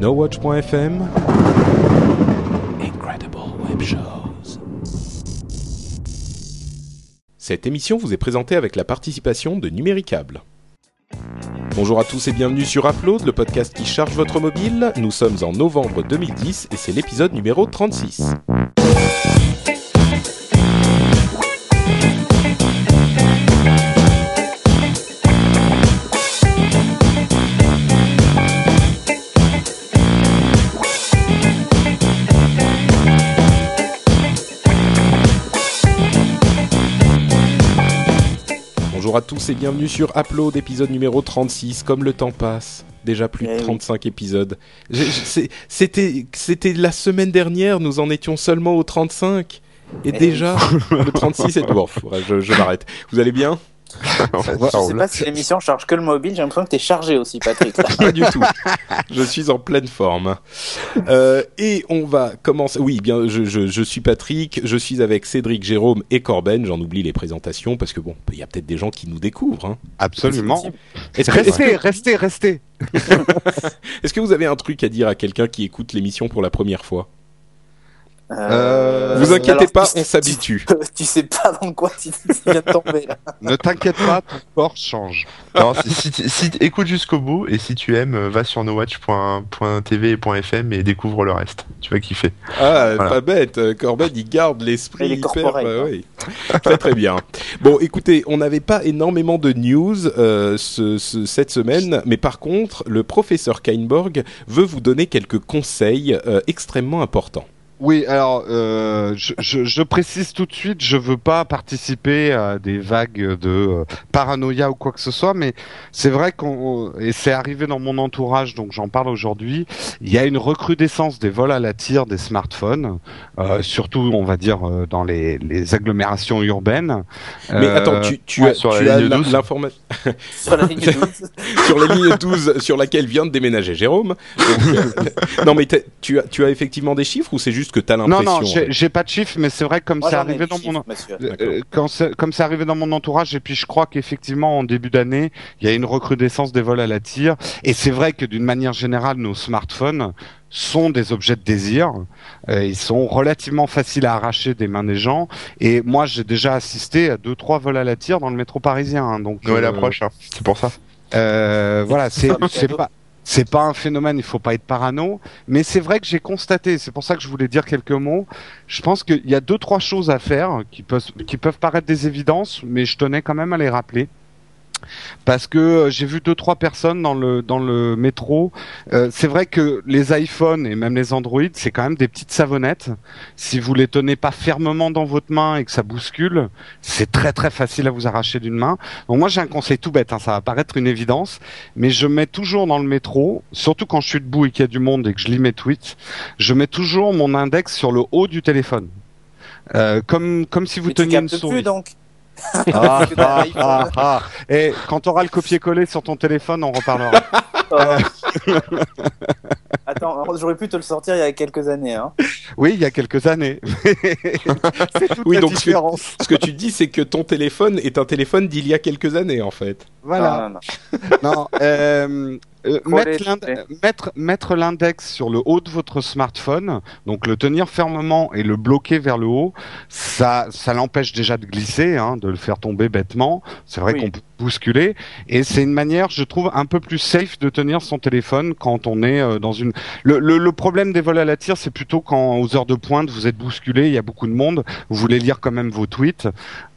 NoWatch.fm Incredible Web Shows. Cette émission vous est présentée avec la participation de Numéricable. Bonjour à tous et bienvenue sur Upload, le podcast qui charge votre mobile. Nous sommes en novembre 2010 et c'est l'épisode numéro 36. Bonjour à tous et bienvenue sur Upload, épisode numéro 36. Comme le temps passe, déjà plus de Eh oui. 35 épisodes. C'était la semaine dernière, nous en étions seulement au 35. Et Eh déjà, le 36 est bon. je m'arrête. Vous allez bien? Je sais pas si l'émission charge que le mobile, j'ai l'impression que t'es chargé aussi, Patrick. Pas du tout. Je suis en pleine forme. Euh, et on va commencer. Oui, bien, je, je, je suis Patrick. Je suis avec Cédric, Jérôme et Corben. J'en oublie les présentations parce que bon, il y a peut-être des gens qui nous découvrent. Hein. Absolument. Est-ce que, est-ce Restez, restez, restez. est-ce que vous avez un truc à dire à quelqu'un qui écoute l'émission pour la première fois? Euh, Vous inquiétez alors, pas, tu- on s'habitue. Tu, tu sais pas dans quoi tu, tu viens de tomber là. Ne t'inquiète pas, ton corps change. Non, si, écoutes jusqu'au bout et si tu aimes, euh, va sur nowatch.tv et .fm et découvre le reste. Tu vas kiffer. Ah, Voilà. pas bête. euh, Corben, il garde l'esprit Il est hyper. bah hein. très très bien. Bon, écoutez, on n'avait pas énormément de news euh, ce- ce- cette semaine, mais par contre, le professeur Kainborg veut vous donner quelques conseils euh, extrêmement importants. Oui, alors euh, je, je, je précise tout de suite, je veux pas participer à des vagues de euh, paranoïa ou quoi que ce soit, mais c'est vrai qu'on et c'est arrivé dans mon entourage, donc j'en parle aujourd'hui. Il y a une recrudescence des vols à la tire des smartphones, euh, surtout on va dire euh, dans les, les agglomérations urbaines. Mais Euh, attends, tu, tu ouais, as, sur tu as ligne l'in- 12. l'information Sur la ligne 12. sur la ligne 12 sur laquelle vient de déménager Jérôme. Donc, euh, non, mais tu as, tu as effectivement des chiffres ou c'est juste que tu as non, l'impression non, j'ai j'ai pas de chiffres, mais c'est vrai comme Moi, arrivé des dans chiffres, mon. Euh, euh, quand c'est- comme c'est arrivé dans mon entourage, et puis je crois qu'effectivement en début d'année, il y a une recrudescence des vols à la tire, et c'est vrai que d'une manière générale, nos smartphones sont des objets de désir. Euh, ils sont relativement faciles à arracher des mains des gens, et moi j'ai déjà assisté à deux trois vols à la tire dans le métro parisien. hein, donc Noël euh, approche, hein. c'est pour ça. euh, voilà, c'est pas c'est pas un phénomène, il faut pas être parano, mais c'est vrai que j'ai constaté, c'est pour ça que je voulais dire quelques mots. Je pense qu'il y a deux trois choses à faire qui peuvent qui peuvent paraître des évidences, mais je tenais quand même à les rappeler. Parce que euh, j'ai vu deux trois personnes dans le dans le métro. Euh, c'est vrai que les iPhones et même les Android, c'est quand même des petites savonnettes. Si vous les tenez pas fermement dans votre main et que ça bouscule, c'est très très facile à vous arracher d'une main. Donc moi j'ai un conseil tout bête, hein, ça va paraître une évidence, mais je mets toujours dans le métro, surtout quand je suis debout et qu'il y a du monde et que je lis mes tweets, je mets toujours mon index sur le haut du téléphone. Euh, comme comme si vous Mais teniez une souris. plus donc. Ah, ah, l'iPhone. ah, ah. Et quand tu auras le copier-coller sur ton téléphone, on reparlera. Oh. Attends, j'aurais pu te le sortir il y a quelques années. Hein. Oui, il y a quelques années. C'est toute Oui, la donc ce que- différence. Ce que tu dis, c'est que ton téléphone est un téléphone d'il y a quelques années, en fait. Voilà. Non, non, non. Non, euh, euh, mettre, mettre, mettre l'index sur le haut de votre smartphone, donc le tenir fermement et le bloquer vers le haut, ça, ça l'empêche déjà de glisser, hein, de le faire tomber bêtement. C'est vrai Oui. qu'on peut bousculer, et c'est une manière, je trouve, un peu plus safe de tenir son téléphone quand on est euh, dans une. Le, le, le problème des vols à la tire, c'est plutôt quand aux heures de pointe vous êtes bousculé, il y a beaucoup de monde, vous voulez lire quand même vos tweets.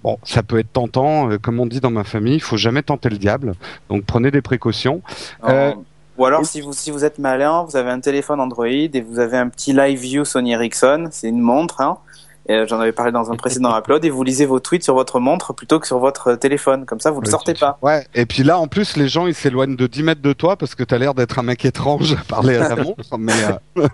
Bon, ça peut être tentant, euh, comme on dit dans ma famille, il faut jamais tenter le diable. Donc prenez des précautions. Euh, Ou alors, si vous, si vous êtes malin, vous avez un téléphone Android et vous avez un petit Live View Sony Ericsson, c'est une montre, hein. Euh, J'en avais parlé dans un précédent upload et vous lisez vos tweets sur votre montre plutôt que sur votre téléphone. Comme ça, vous le Ouais, sortez pas. Ouais, et puis là, en plus, les gens, ils s'éloignent de 10 mètres de toi parce que t'as l'air d'être un mec étrange à parler à la montre. Mais euh,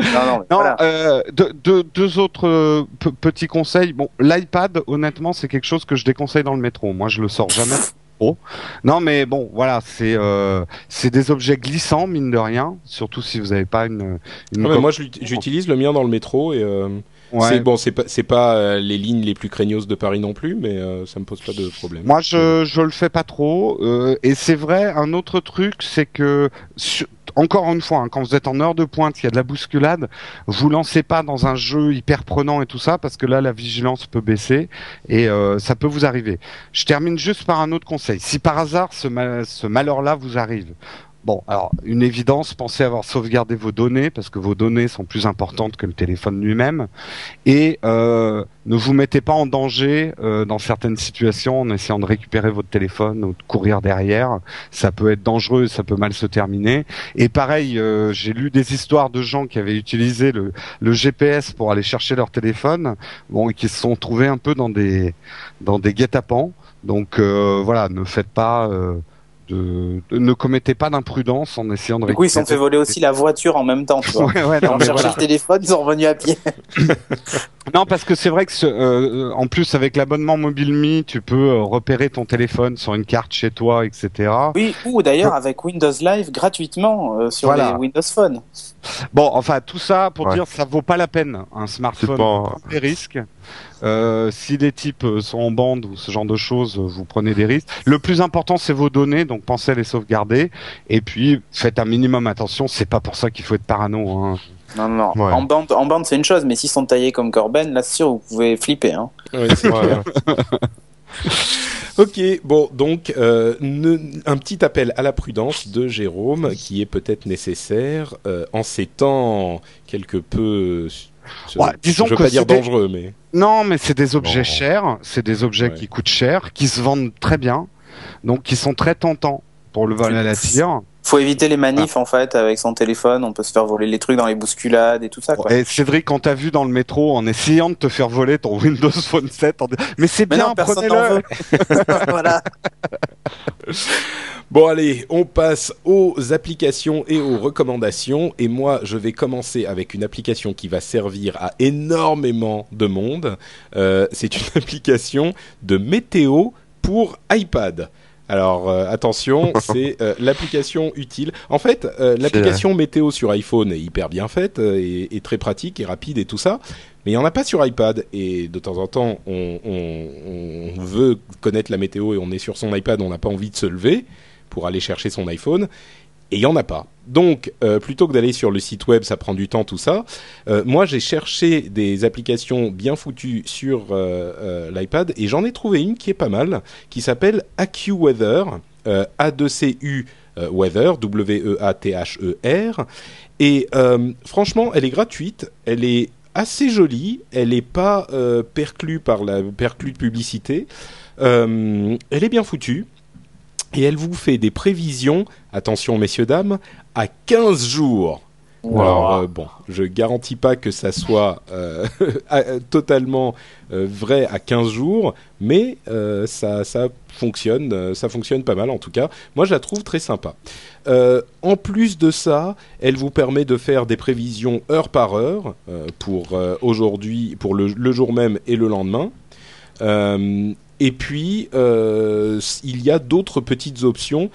Non, non, mais non, voilà. euh, deux, deux, deux autres euh, pe- petits conseils. Bon, l'iPad, honnêtement, c'est quelque chose que je déconseille dans le métro. Moi, je le sors jamais. trop. Non, mais bon, voilà, c'est euh, c'est des objets glissants, mine de rien. Surtout si vous n'avez pas une. une mais coque- moi, j'utilise le mien dans le métro et euh, Ouais. C'est bon, c'est pas c'est pas euh, les lignes les plus craignos de Paris non plus, mais euh, ça me pose pas de problème. Moi, je je le fais pas trop. euh, et c'est vrai, un autre truc, c'est que sur- encore une fois, hein, quand vous êtes en heure de pointe, il y a de la bousculade, vous lancez pas dans un jeu hyper prenant et tout ça, parce que là, la vigilance peut baisser et euh, ça peut vous arriver. Je termine juste par un autre conseil. Si par hasard ce, ma- ce malheur-là vous arrive, Bon, alors une évidence, pensez avoir sauvegardé vos données parce que vos données sont plus importantes que le téléphone lui-même. Et euh, ne vous mettez pas en danger euh, dans certaines situations en essayant de récupérer votre téléphone ou de courir derrière. Ça peut être dangereux, ça peut mal se terminer. Et pareil, euh, j'ai lu des histoires de gens qui avaient utilisé le, le GPS pour aller chercher leur téléphone, bon, et qui se sont trouvés un peu dans des dans des guet-apens. Donc euh, voilà, ne faites pas. euh, de, de- ne commettez pas d'imprudence en essayant de Du coup, ils se sont fait voler aussi la voiture en même temps, tu vois. Ouais, ouais, Ils ont cherché voilà. le téléphone, ils sont revenus à pied. Non, parce que c'est vrai que ce- euh, en plus avec l'abonnement MobileMe, tu peux euh, repérer ton téléphone sur une carte chez toi, etc. Oui, ou d'ailleurs avec Windows Live gratuitement euh, sur Voilà. les Windows Phone. Bon, enfin tout ça pour Ouais. dire ça vaut pas la peine. Un smartphone pas. des risques. Euh, si les types euh, sont en bande ou ce genre de choses, euh, vous prenez des risques. Le plus important, c'est vos données, donc pensez à les sauvegarder. Et puis faites un minimum attention. C'est pas pour ça qu'il faut être parano. Hein. Non, non, Ouais. en bande, en bande c'est une chose, mais s'ils sont taillés comme Corben, là, c'est sûr, vous pouvez flipper. Hein. Ouais, c'est clair. Ok, bon, donc euh, ne- un petit appel à la prudence de Jérôme qui est peut-être nécessaire euh, en ces temps quelque peu. Je, Ouais, disons je veux que pas dire c'est des- dangereux, mais Non, mais c'est des objets chers. C'est des objets Ouais. qui coûtent cher, qui se vendent très bien, donc qui sont très tentants pour le vol à la tire. Faut éviter les manifs en fait avec son téléphone, on peut se faire voler les trucs dans les bousculades et tout ça. Quoi. Et Cédric, on t'a vu dans le métro en essayant de te faire voler ton Windows Phone 7. en Mais c'est bien, prenez-le. veut. voilà. Bon allez, on passe aux applications et aux recommandations. Et moi, je vais commencer avec une application qui va servir à énormément de monde. Euh, c'est une application de météo pour iPad. Alors euh, attention, c'est euh, l'application utile. En fait, euh, l'application météo sur iPhone est hyper bien faite euh, et, et très pratique et rapide et tout ça. Mais il n'y en a pas sur iPad et de temps en temps, on, on- on veut connaître la météo et on est sur son iPad, on n'a pas envie de se lever pour aller chercher son iPhone et il y en a pas. Donc, euh, plutôt que d'aller sur le site web, ça prend du temps, tout ça. euh, moi, j'ai cherché des applications bien foutues sur euh, l'iPad et j'en ai trouvé une qui est pas mal, qui s'appelle AccuWeather, euh, A2CU euh, Weather, W-E-A-T-H-E-R. Et franchement, elle est gratuite, elle est assez jolie, elle n'est pas perclue par la perclue de publicité, elle est bien foutue et elle vous fait des prévisions, attention messieurs dames, à 15 jours. Alors euh, bon, je garantis pas que ça soit euh, totalement euh, vrai à 15 jours, mais ça, ça fonctionne, ça fonctionne pas mal en tout cas. Moi, je la trouve très sympa. En plus de ça, elle vous permet de faire des prévisions heure par heure pour aujourd'hui, pour le, le jour même et le lendemain. Et puis, euh, il y a d'autres petites options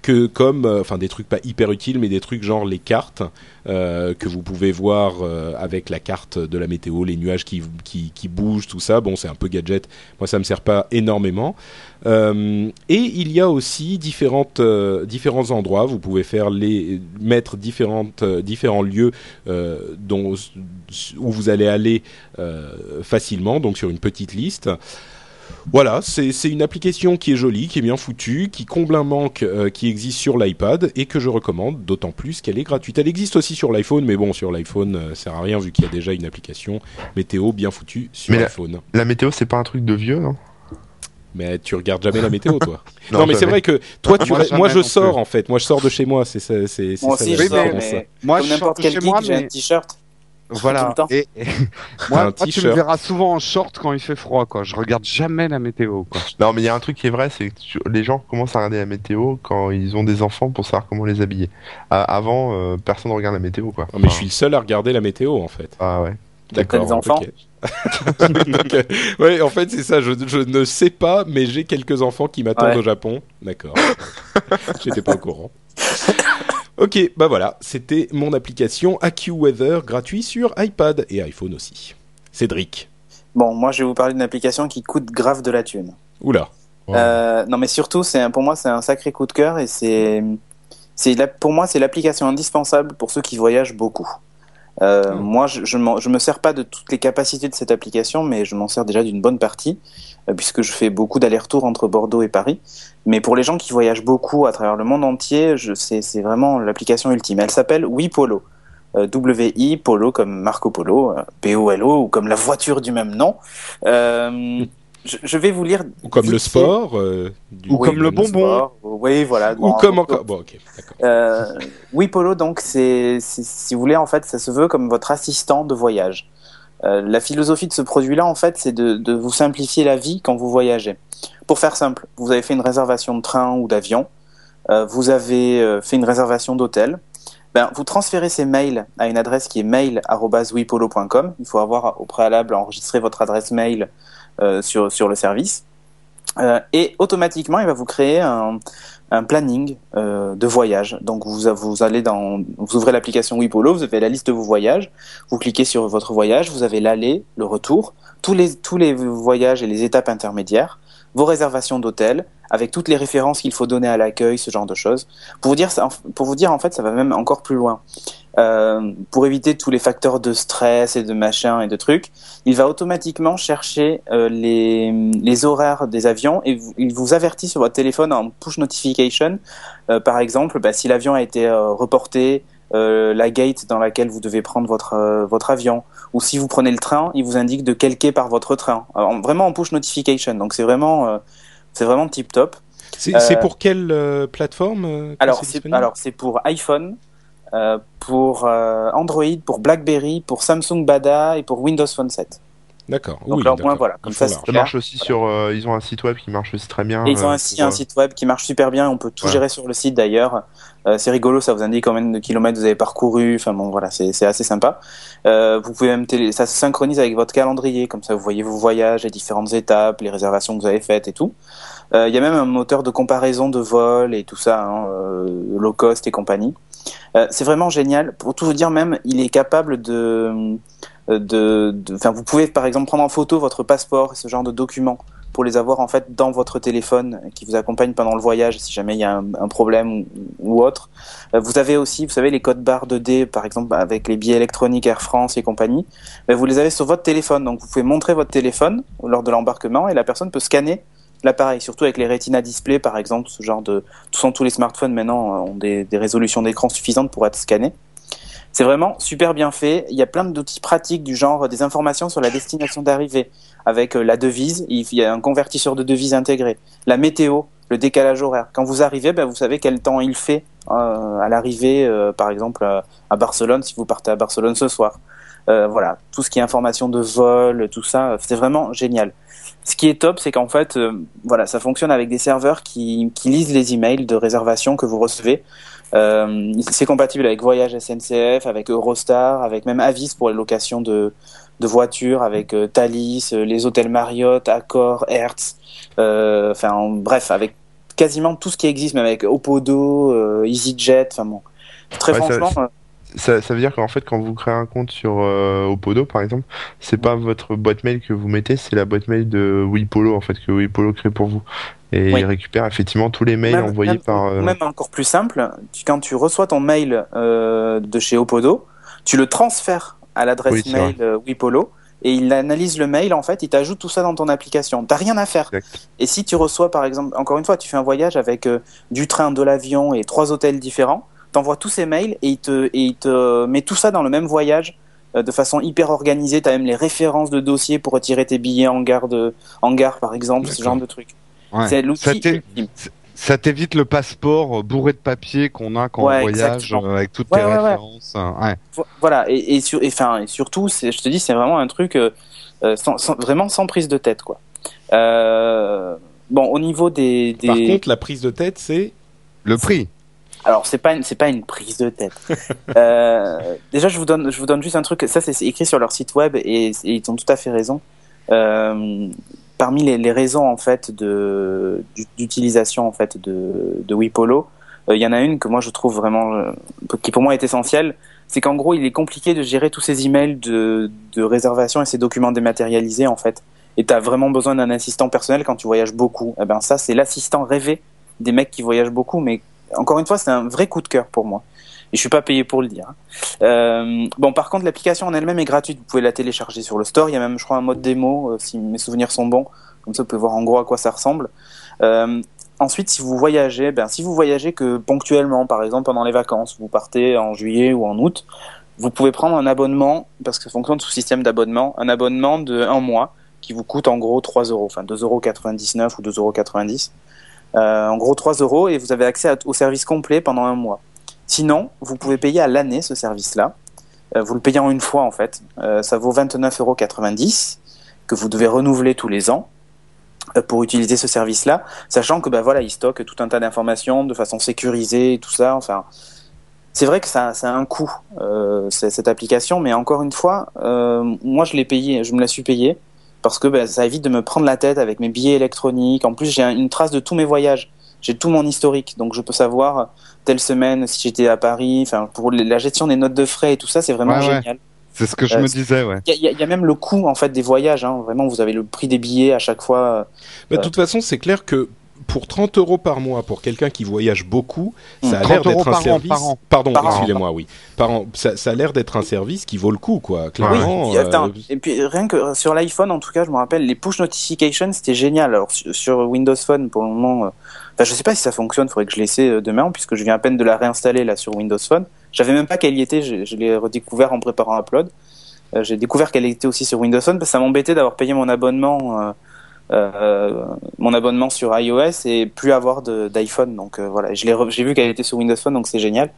que comme, euh, enfin des trucs pas hyper utiles, mais des trucs genre les cartes euh, que vous pouvez voir euh, avec la carte de la météo, les nuages qui, qui, qui bougent, tout ça. Bon, c'est un peu gadget. Moi, ça me sert pas énormément. Euh, et il y a aussi différentes, euh, différents endroits. Vous pouvez faire les mettre différentes, différents lieux dont, où vous allez aller facilement, donc sur une petite liste. Voilà, c'est une application qui est jolie, qui est bien foutue, qui comble un manque euh, qui existe sur l'iPad et que je recommande, d'autant plus qu'elle est gratuite. Elle existe aussi sur l'iPhone, mais bon, sur l'iPhone, euh, ça sert à rien vu qu'il y a déjà une application météo bien foutue sur Mais la- l'iPhone. La météo, c'est pas un truc de vieux, non? Mais tu regardes jamais la météo, toi. non, mais c'est vrai que toi, tu, Moi, moi, je sors plus. en fait. Moi, je sors de chez moi. C'est ça. C'est c'est Moi ça aussi, je sors, mais Moi, comme je n'importe sors de chez j'ai un t-shirt. Voilà. tout le temps. Et, et- un moi, moi, tu me verras souvent en short quand il fait froid, quoi. Je regarde jamais la météo, quoi. Non, mais il y a un truc qui est vrai, c'est que tu- les gens commencent à regarder la météo quand ils ont des enfants pour savoir comment les habiller. Ah, avant, euh, personne ne regarde la météo, quoi. Non, mais je Enfin, suis le seul à regarder la météo en fait. Ah ouais. D'accord. des enfants ok. Donc, euh, ouais, en fait, c'est ça. Je, je ne sais pas, mais j'ai quelques enfants qui m'attendent Ouais. au Japon. D'accord. J'étais pas au courant. Ok, bah voilà, c'était mon application AccuWeather gratuit sur iPad et iPhone aussi. Cédric. Bon, moi, je vais vous parler d'une application qui coûte grave de la thune. Oula. Euh, non, mais surtout, c'est un- pour moi, c'est un sacré coup de cœur et c'est, pour moi, c'est l'application indispensable pour ceux qui voyagent beaucoup. Euh, Mm. Moi, je, je me sers pas de toutes les capacités de cette application, mais je m'en sers déjà d'une bonne partie, puisque je fais beaucoup d'allers-retours entre Bordeaux et Paris. Mais pour les gens qui voyagent beaucoup à travers le monde entier, c'est, vraiment l'application ultime. Elle s'appelle WePolo. Euh, W-I, Polo comme Marco Polo, euh, P-O-L-O, ou comme la voiture du même nom. Euh, je, je vais vous lire. Ou comme le sport. euh, du- Ou Oui, comme le bonbon. sport. Oui, voilà. Ou Bon, comme encore. Bon, ok, euh, oui, Polo, donc, c'est- si vous voulez, en fait, ça se veut comme votre assistant de voyage. Euh, la philosophie de ce produit-là, en fait, c'est de, vous simplifier la vie quand vous voyagez. Pour faire simple, vous avez fait une réservation de train ou d'avion, euh, vous avez euh, fait une réservation d'hôtel. Ben, vous transférez ces mails à une adresse qui est mail@wipolo.com. Il faut avoir au préalable enregistré votre adresse mail sur sur le service. Et automatiquement, il va vous créer un, un planning euh, de voyage. Donc vous, vous allez dans, vous ouvrez l'application WePolo, vous avez la liste de vos voyages, vous cliquez sur votre voyage, vous avez l'aller, le retour, tous les tous les voyages et les étapes intermédiaires, vos réservations d'hôtel, avec toutes les références qu'il faut donner à l'accueil, ce genre de choses. Pour vous dire, pour vous dire en fait, ça va même encore plus loin. Euh, pour éviter tous les facteurs de stress et de machin et de trucs, il va automatiquement chercher euh, les, les horaires des avions et vous- il vous avertit sur votre téléphone en push notification. Euh, par exemple, bah, si l'avion a été reporté, la gate dans laquelle vous devez prendre votre votre avion, ou si vous prenez le train, il vous indique de quel quai part votre train. Alors, vraiment en push notification. Donc c'est vraiment c'est vraiment tip top. C'est pour quelle plateforme alors c'est pour iPhone, euh, pour euh, Android, pour BlackBerry, pour Samsung Bada et pour Windows Phone 7. D'accord. Donc oui, là, au moins, voilà, Ils comme ça, large. Ça Clair. marche aussi sur. euh, ils ont un site web qui marche aussi très bien. Et ils ont aussi pour, un site web qui marche super bien. On peut tout Ouais. gérer sur le site d'ailleurs. Euh, c'est rigolo, ça vous indique combien de kilomètres vous avez parcouru. Enfin bon, voilà, c'est assez sympa. Euh, vous pouvez même télé... ça se synchronise avec votre calendrier, comme ça vous voyez vos voyages, les différentes étapes, les réservations que vous avez faites et tout. Euh, Il y a même un moteur de comparaison de vol et tout ça, hein, euh, low cost et compagnie. Euh, c'est vraiment génial. Pour tout vous dire, même, il est capable de, de, enfin, vous pouvez par exemple prendre en photo votre passeport et ce genre de documents pour les avoir en fait dans votre téléphone qui vous accompagne pendant le voyage si jamais il y a un, problème ou, autre. Vous avez aussi, vous savez, les codes barres 2D par exemple avec les billets électroniques Air France et compagnie. Vous les avez sur votre téléphone, donc vous pouvez montrer votre téléphone lors de l'embarquement et la personne peut scanner l'appareil, surtout avec les Retina Display par exemple, ce genre de, tous tous les smartphones maintenant euh, ont des, résolutions d'écran suffisantes pour être scannés. C'est vraiment super bien fait. Il y a plein d'outils pratiques du genre euh, des informations sur la destination d'arrivée avec euh, la devise. Il y a un convertisseur de devises intégré. La météo, le décalage horaire. Quand vous arrivez, ben, vous savez quel temps il fait à l'arrivée, par exemple à Barcelone, si vous partez à Barcelone ce soir. Voilà, tout ce qui est information de vol, tout ça, c'est vraiment génial. Ce qui est top, c'est qu'en fait, euh, voilà, ça fonctionne avec des serveurs qui, qui lisent les emails de réservation que vous recevez. Euh, c'est compatible avec Voyage SNCF, avec Eurostar, avec même Avis pour les locations de, de voitures, avec euh, Thalys, euh, les hôtels Marriott, Accor, Hertz, euh, enfin en- bref, avec quasiment tout ce qui existe, même avec Opodo, euh, EasyJet, enfin bon. Très Ouais, franchement, Ça, ça veut dire qu'en fait, quand vous créez un compte sur euh, Opodo, par exemple, c'est pas votre boîte mail que vous mettez, c'est la boîte mail de WePolo, en fait, que WePolo crée pour vous. Et Oui. il récupère effectivement tous les mails même, envoyés même- par. euh, même encore plus simple, quand tu reçois ton mail euh, de chez Opodo, tu le transfères à l'adresse Oui, mail euh, WePolo et il analyse le mail en fait, il t'ajoute tout ça dans ton application. T'as rien à faire. Exact. Et si tu reçois par exemple, encore une fois, tu fais un voyage avec euh, du train, de l'avion et trois hôtels différents, t'envoies tous ces mails et il te et il te met tout ça dans le même voyage euh, de façon hyper organisée. T'as même les références de dossiers pour retirer tes billets en gare de en gare par exemple, ce genre de truc. Ouais. C'est Ça l'outil. Ça t'évite le passeport euh, bourré de papier qu'on a quand Ouais, on voyage euh, avec toutes Ouais, tes ouais, références. ouais. Vo- Voilà, et, et, sur, et, enfin, et surtout, je te dis, c'est vraiment un truc euh, sans, sans- vraiment sans prise de tête, quoi. Euh, bon, au niveau des, des... Par contre, la prise de tête, c'est Le prix. Alors c'est pas c'est pas une prise de tête. euh, déjà, je vous donne, je vous donne juste un truc. Ça, c'est écrit sur leur site web et, et ils ont tout à fait raison. Euh, parmi les, les raisons en fait de d'u- d'utilisation en fait de de WePolo, Euh, Il y en a une que moi je trouve vraiment, qui pour moi est essentielle, c'est qu'en gros il est compliqué de gérer tous ces emails de, de réservation et ces documents dématérialisés en fait. Et t'as vraiment besoin d'un assistant personnel quand tu voyages beaucoup. Eh ben ça c'est l'assistant rêvé des mecs qui voyagent beaucoup, mais encore une fois c'est un vrai coup de cœur pour moi. Et je suis pas payé pour le dire. Euh, bon, par contre, l'application en elle-même est gratuite. Vous pouvez la télécharger sur le store. Il y a même, je crois, un mode démo, euh, si mes souvenirs sont bons. Comme ça, vous pouvez voir en gros à quoi ça ressemble. Euh, ensuite, si vous voyagez, ben, si vous voyagez que ponctuellement, par exemple pendant les vacances, vous partez en juillet ou en août, vous pouvez prendre un abonnement, parce que ça fonctionne sous système d'abonnement, un abonnement de un mois qui vous coûte en gros 3 euros, enfin 2,99 euros ou 2,90 euros. Euh, en gros 3 euros et vous avez accès au service complet pendant un mois. Sinon, vous pouvez payer à l'année ce service-là. Euh, vous le payez en une fois en fait. Euh, ça vaut 29,90 euros que vous devez renouveler tous les ans pour utiliser ce service-là, sachant que ben voilà, il stocke tout un tas d'informations de façon sécurisée et tout ça. Enfin, c'est vrai que ça, a un coût cette application, mais encore une fois, moi je l'ai payé, je me la suis payé parce que ben, ça évite de me prendre la tête avec mes billets électroniques. En plus, j'ai un- une trace de tous mes voyages. J'ai tout mon historique, donc je peux savoir euh, telle semaine si j'étais à Paris. Enfin, pour la gestion des notes de frais et tout ça, c'est vraiment Ouais, ouais. génial. C'est ce que je Euh, me disais, ouais. Il y, a- il y a- il y a même le coût en fait des voyages. Hein. Vraiment, vous avez le prix des billets à chaque fois. Bah, de toute façon, c'est clair que pour 30 euros par mois, pour quelqu'un qui voyage beaucoup, ça a 30 l'air d'être un par an, service. par an. Pardon, Par an. excusez-moi, oui. Par an, ça, ça a l'air d'être un service qui vaut le coup, quoi. Clairement. Oui, euh, et puis rien que sur l'iPhone, en tout cas, je me rappelle, les push notifications, c'était génial. Alors sur, Windows Phone, pour le moment, euh, enfin, je sais pas si ça fonctionne. Faudrait que je l'essaie euh, demain, puisque je viens à peine de la réinstaller là sur Windows Phone. Je savais même pas qu'elle y était. Je, je l'ai redécouvert en préparant Upload. Euh, J'ai découvert qu'elle était aussi sur Windows Phone parce que ça m'embêtait d'avoir payé mon abonnement, euh, euh, mon abonnement sur iOS et plus avoir d'iPhone. Donc euh, voilà, j'ai vu qu'elle était sur Windows Phone, donc c'est génial.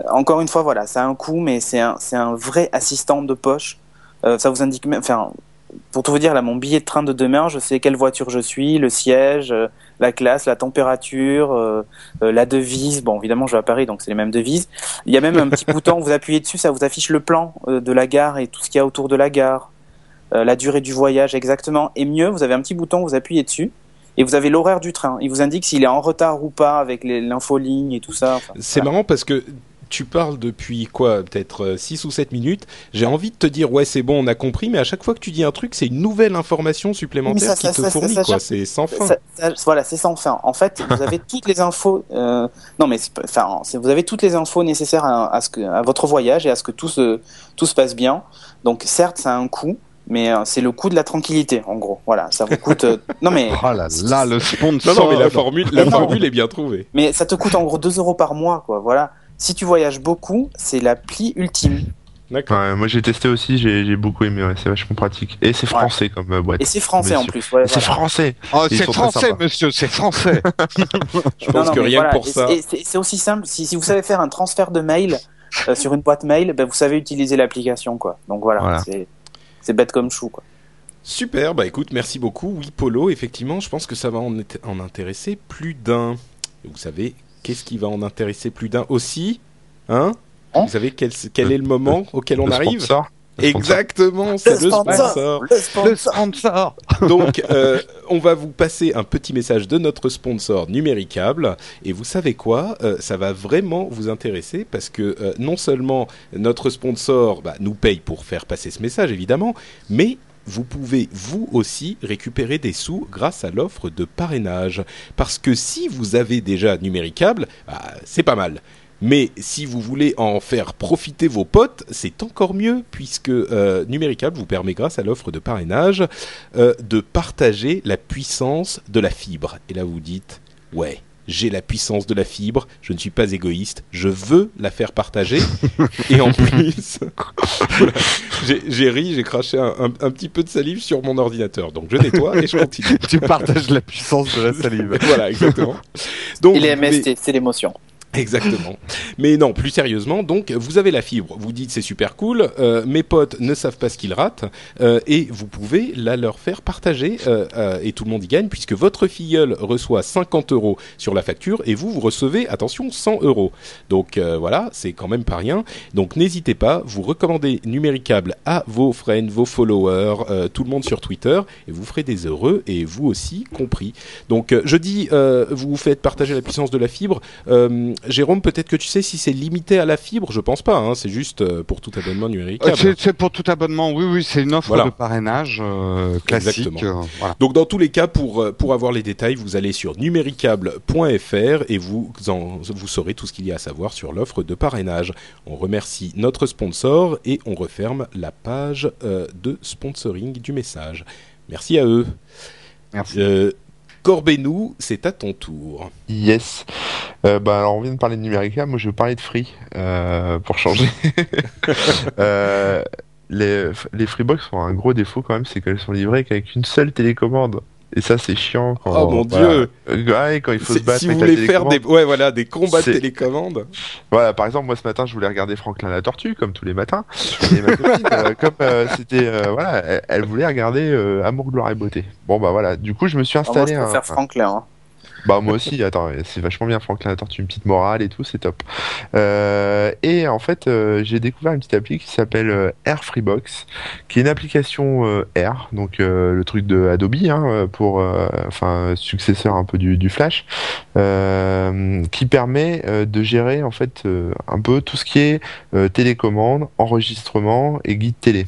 Euh, Encore une fois, voilà, ça a un coût, mais c'est un, vrai assistant de poche. Euh, ça vous indique même, enfin, pour tout vous dire, là, mon billet de train de demain, je sais quelle voiture je suis, le siège, euh, la classe, la température, euh, euh, la devise. Bon, évidemment, je vais à Paris, donc c'est les mêmes devises. Il y a même un petit bouton, vous appuyez dessus, ça vous affiche le plan euh, de la gare et tout ce qu'il y a autour de la gare, euh, la durée du voyage exactement. Et mieux, vous avez un petit bouton, vous appuyez dessus. Et vous avez l'horaire du train. Il vous indique s'il est en retard ou pas avec l'infoligne et tout ça. Enfin, C'est voilà. marrant parce que tu parles depuis quoi Peut-être 6 ou 7 minutes. J'ai envie de te dire, ouais, c'est bon, on a compris, mais à chaque fois que tu dis un truc, c'est une nouvelle information supplémentaire ça, qui ça, te ça, fournit, quoi. C'est sans fin. Voilà, c'est sans fin. En fait, vous avez toutes les infos. euh, non, mais enfin, vous avez toutes les infos nécessaires à, à ce que, à votre voyage et à ce que tout se tout se passe bien. Donc, certes, ça a un coût, mais euh, c'est le coût de la tranquillité, en gros. Voilà, ça vous coûte. euh, non, mais Oh là là, le sponsor. non, mais la formule, la formule est bien trouvée. mais ça te coûte en gros 2 euros par mois, quoi. Voilà. Si tu voyages beaucoup, c'est l'appli ultime. D'accord. Ouais, moi j'ai testé aussi, j'ai j'ai beaucoup aimé, ouais, c'est vachement pratique. Et c'est français comme euh, boîte. Et c'est français en plus. ouais, C'est voilà. français Oh, Ils c'est sont très français, sympas. monsieur, c'est français. Je pense que mais rien voilà. pour Et ça. c'est- et c'est c'est aussi simple. Si, si vous savez faire un transfert de mail euh, sur une boîte mail, ben, vous savez utiliser l'application, quoi. Donc voilà, Voilà. c'est c'est bête comme chou, quoi. Super, bah écoute, merci beaucoup. Oui, Polo, effectivement, je pense que ça va en, int- en intéresser plus d'un. Vous savez, qu'est-ce qui va en intéresser plus d'un aussi Hein? Hein? Vous savez quel, quel est le moment auquel on Le arrive? sponsor? Exactement, c'est le sponsor. le sponsor. le sponsor. Donc, euh, on va vous passer un petit message de notre sponsor Numéricable. Et vous savez quoi Euh, Ça va vraiment vous intéresser parce que euh, non seulement notre sponsor bah, nous paye pour faire passer ce message, évidemment, mais vous pouvez vous aussi récupérer des sous grâce à l'offre de parrainage. Parce que si vous avez déjà Numéricable, bah, c'est pas mal. Mais si vous voulez en faire profiter vos potes, c'est encore mieux puisque euh, Numéricable vous permet grâce à l'offre de parrainage euh, de partager la puissance de la fibre. Et là vous dites, ouais, j'ai la puissance de la fibre, je ne suis pas égoïste, je veux la faire partager. et en plus, voilà, j'ai ri, j'ai craché un, un- un petit peu de salive sur mon ordinateur. Donc je nettoie et je continue. tu partages la puissance de la salive. voilà, exactement. Donc, Et les MST, c'est l'émotion. Exactement. Mais non, plus sérieusement, donc vous avez la fibre, vous dites c'est super cool, euh, mes potes ne savent pas ce qu'ils ratent, euh, et vous pouvez la leur faire partager, euh, euh, et tout le monde y gagne, puisque votre filleul reçoit 50 euros sur la facture, et vous, vous recevez, attention, 100 euros. Donc euh, voilà, c'est quand même pas rien. Donc n'hésitez pas, vous recommandez Numéricable à vos friends, vos followers, euh, tout le monde sur Twitter, et vous ferez des heureux, et vous aussi compris. Donc je dis, vous vous faites partager la puissance de la fibre. Jérôme, peut-être que tu sais si c'est limité à la fibre. Je pense pas. Hein, c'est juste euh, pour tout abonnement numérique. Euh, C'est pour tout abonnement, oui, oui, c'est une offre Voilà. de parrainage euh, classique. Exactement. voilà. Donc dans tous les cas, pour pour avoir les détails, vous allez sur numéricable.fr et vous en, vous saurez tout ce qu'il y a à savoir sur l'offre de parrainage. On remercie notre sponsor et on referme la page euh, de sponsoring du message. Merci à eux. Merci. Euh, Corbez-nous, c'est à ton tour. Yes. Euh, bah alors on vient de parler de Numérica, moi je vais parler de Free euh, pour changer. euh, les les Freebox ont un gros défaut quand même, c'est qu'elles sont livrées qu'avec une seule télécommande. Et ça c'est chiant quand. Oh mon voilà. Dieu. Ouais, quand il faut se battre si vous avec voulez faire des ouais voilà des combats de télécommande. Voilà, par exemple, moi ce matin, je voulais regarder Franklin la tortue, comme tous les matins. Et ma copine, euh, comme euh, c'était, euh, voilà, elle, elle voulait regarder euh, Amour, gloire et beauté. Bon bah voilà, du coup, je me suis moi, installé je un. préfère Franklin. Hein. Bah moi aussi, attends, c'est vachement bien Franklin la tortue, une petite morale et tout, c'est top. Euh, et en fait, euh, j'ai découvert une petite appli qui s'appelle euh, Air Freebox, qui est une application euh, Air, donc le truc de Adobe, hein, pour, enfin successeur un peu du, du Flash, qui permet de gérer en fait un peu tout ce qui est télécommande, enregistrement et guide télé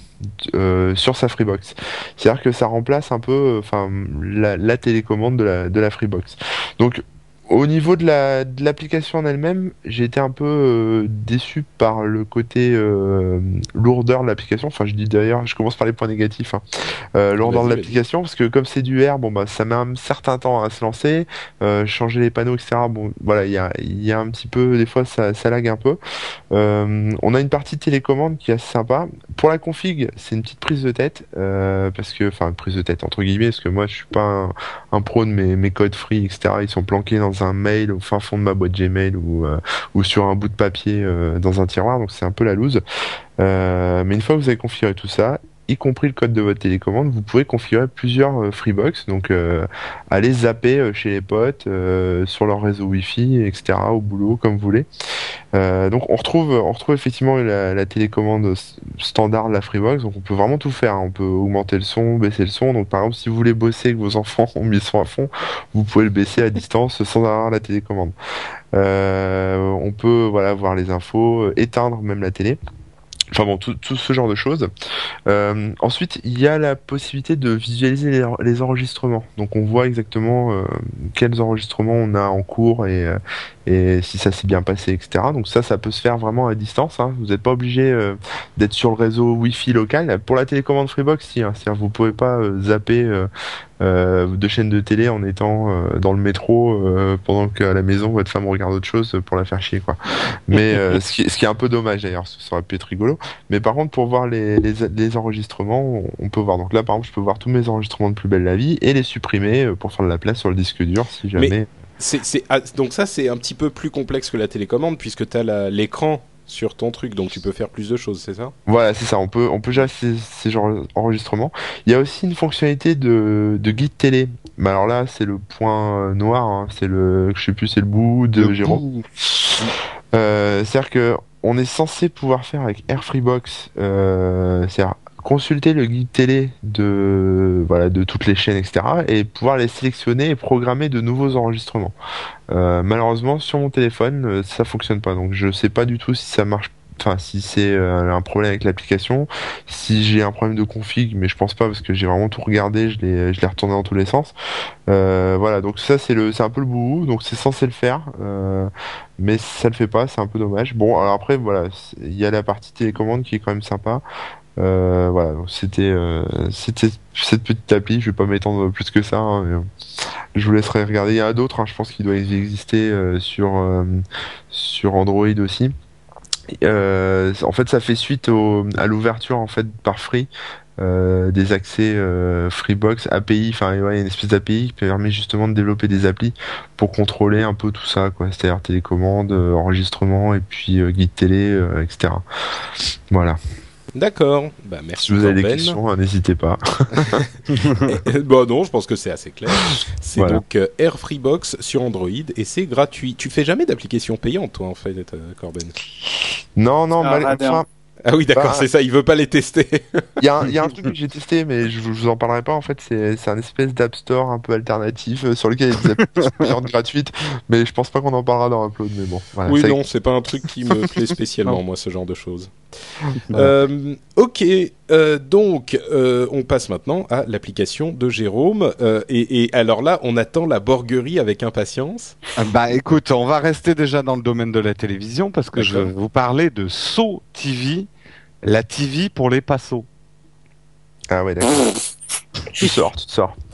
euh, sur sa Freebox. C'est-à-dire que ça remplace un peu, euh, enfin la, télécommande de la Freebox. Donc au niveau de la de l'application en elle-même, j'ai été un peu euh, déçu par le côté lourdeur de l'application. Enfin, je dis d'ailleurs, je commence par les points négatifs. Hein. Euh, lourdeur de l'application, parce que comme c'est du R, bon bah ça met un certain temps à se lancer, euh, changer les panneaux, etc. Bon, voilà, il y a il y a un petit peu, des fois ça ça lag un peu. Euh, on a une partie télécommande qui est assez sympa. Pour la config, c'est une petite prise de tête, euh, parce que, enfin, une prise de tête entre guillemets, parce que moi je suis pas un, un pro de mes, mes codes free, etc. Ils sont planqués dans un mail au fin fond de ma boîte Gmail ou, euh, ou sur un bout de papier euh, dans un tiroir, donc c'est un peu la loose. Euh, mais une fois que vous avez configuré tout ça, y compris le code de votre télécommande, vous pouvez configurer plusieurs euh, Freebox, donc euh, aller zapper chez les potes, sur leur réseau Wi-Fi, etc., au boulot, comme vous voulez. Donc on retrouve, on retrouve effectivement la, télécommande standard de la Freebox, donc on peut vraiment tout faire. hein. On peut augmenter le son, baisser le son. Donc par exemple, si vous voulez bosser avec vos enfants ont mis le son à fond, vous pouvez le baisser à distance sans avoir la télécommande. On peut voilà voir les infos, éteindre même la télé. Enfin bon, tout, tout ce genre de choses. Euh, ensuite, il y a la possibilité de visualiser les, les enregistrements. Donc on voit exactement euh, quels enregistrements on a en cours et, euh, et si ça s'est bien passé, etc. Donc ça, ça peut se faire vraiment à distance. Hein. Vous n'êtes pas obligé euh, d'être sur le réseau Wi-Fi local. Pour la télécommande Freebox, si. Hein. C'est-à-dire vous pouvez pas euh, zapper euh, euh, de chaînes de télé en étant euh, dans le métro euh, pendant qu'à la maison votre femme regarde autre chose pour la faire chier, quoi. Mais euh, ce, qui, ce qui est un peu dommage d'ailleurs, ça aurait pu être rigolo. Mais par contre, pour voir les, les, les enregistrements, on, peut voir. Donc là, par exemple, je peux voir tous mes enregistrements de Plus belle la vie et les supprimer euh, pour faire de la place sur le disque dur si jamais. Ah, donc ça, c'est un petit peu plus complexe que la télécommande puisque tu as l'écran sur ton truc, donc tu peux faire plus de choses, c'est ça? Voilà, c'est ça. On peut, on peut gérer ces, ces genres d'enregistrements. Il y a aussi une fonctionnalité de, de guide télé. Mais alors là, c'est le point noir. hein. C'est le, je sais plus, c'est le bout de Le Jérôme. bout. Euh, c'est-à-dire que on est censé pouvoir faire avec Air Freebox, euh, c'est-à-dire consulter le guide télé de voilà de toutes les chaînes, etc. et pouvoir les sélectionner et programmer de nouveaux enregistrements. Euh, malheureusement, sur mon téléphone, ça fonctionne pas. Donc je sais pas du tout si ça marche. Enfin, si c'est euh, un problème avec l'application, si j'ai un problème de config, mais je pense pas parce que j'ai vraiment tout regardé, je l'ai, je l'ai retourné dans tous les sens. Euh, voilà, donc ça c'est le, c'est un peu le bout, donc c'est censé le faire, euh, mais ça le fait pas, c'est un peu dommage. Bon, alors après voilà, il y a la partie télécommande qui est quand même sympa. Euh, voilà, c'était, euh, c'était cette petite appli. Je vais pas m'étendre plus que ça. hein, mais, je vous laisserai regarder. Il y en a d'autres. hein, je pense qu'il doit exister euh, sur euh, sur Android aussi. Euh, en fait, ça fait suite à l'ouverture en fait par Free euh, des accès euh, Freebox, API, enfin ouais, une espèce d'API qui permet justement de développer des applis pour contrôler un peu tout ça, quoi. C'est-à-dire télécommande, enregistrement et puis guide télé, etc. Voilà. D'accord. Bah, merci. Si vous avez des Corben. questions, hein, n'hésitez pas. Bon, non, je pense que c'est assez clair. C'est Voilà. donc euh, Air Freebox sur Android et c'est gratuit. Tu fais jamais d'application payante, toi, en fait, euh, Corben? Non, non, Ah, mal- radin. enfin, Ah oui, d'accord, Bah. c'est ça. Il veut pas les tester. il y, a un- il y a un truc que j'ai testé, mais je, vous- je vous en parlerai pas. En fait, c'est c'est un espèce d'app store un peu alternatif euh, sur lequel il y a des applications payantes gratuites, mais je pense pas qu'on en parlera dans Upload. Mais bon, voilà, oui, non, c'est pas un truc qui me plaît spécialement, moi, ce genre de choses. Euh, ok, euh, donc euh, on passe maintenant à l'application de Jérôme. Euh, et, et alors là, on attend la borguerie avec impatience. Ah Bah écoute, on va rester déjà dans le domaine de la télévision parce que je vais vous parler de So TV, la TV pour les passos. Ah ouais, d'accord. tu sors, tu sors.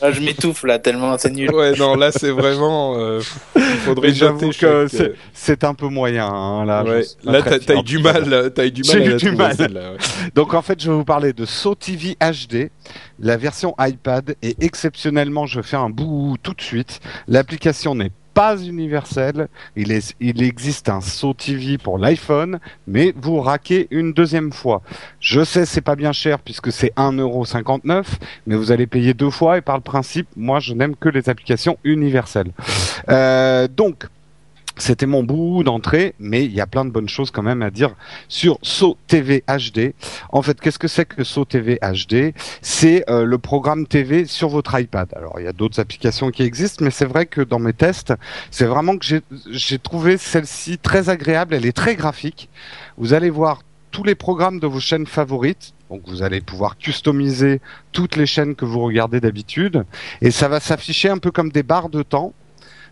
Ah, je m'étouffe là tellement c'est nul. Ouais, non, là c'est vraiment. euh, il faudrait Mais j'avoue jeter que chaque, euh, C'est un peu moyen, hein, là. ouais. Là, très t'as eu du mal, t'as eu du mal J'ai à eu la du mal. ouais. Donc en fait, je vais vous parler de So TV HD, la version iPad, et exceptionnellement, je fais un bout tout de suite. L'application n'est pas universelle. Il, est, il existe un So TV pour l'iPhone, mais vous raquez une deuxième fois. Je sais, c'est pas bien cher puisque c'est 1,59€, mais vous allez payer deux fois et par le principe, moi, je n'aime que les applications universelles. Euh, donc, c'était mon bout d'entrée, mais il y a plein de bonnes choses quand même à dire sur So TV HD. En fait, qu'est-ce que c'est que So TV HD C'est euh, le programme TV sur votre iPad. Alors, il y a d'autres applications qui existent, mais c'est vrai que dans mes tests, c'est vraiment que j'ai- j'ai trouvé celle-ci très agréable. Elle est très graphique. Vous allez voir tous les programmes de vos chaînes favorites. Donc, vous allez pouvoir customiser toutes les chaînes que vous regardez d'habitude, et ça va s'afficher un peu comme des barres de temps.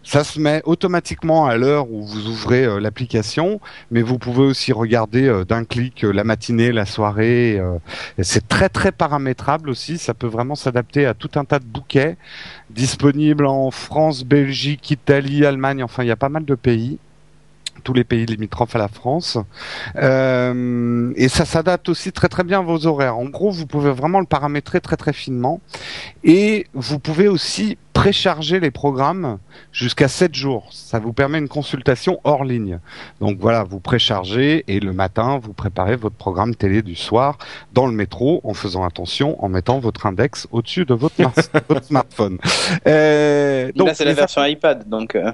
Ça se met automatiquement à l'heure où vous ouvrez euh, l'application, mais vous pouvez aussi regarder euh, d'un clic euh, la matinée, la soirée. c'est très très paramétrable aussi. Ça peut vraiment s'adapter à tout un tas de bouquets disponibles en France, Belgique, Italie, Allemagne. Enfin, il y a pas mal de pays. Tous les pays limitrophes à la France. Et ça s'adapte aussi très très bien à vos horaires. En gros, vous pouvez vraiment le paramétrer très très finement. Et vous pouvez aussi précharger les programmes jusqu'à 7 jours. Ça vous permet une consultation hors ligne. Donc voilà, vous préchargez et le matin, vous préparez votre programme télé du soir dans le métro en faisant attention, en mettant votre index au-dessus de votre, mar- votre smartphone. Euh, donc, là c'est la version iPad donc. euh,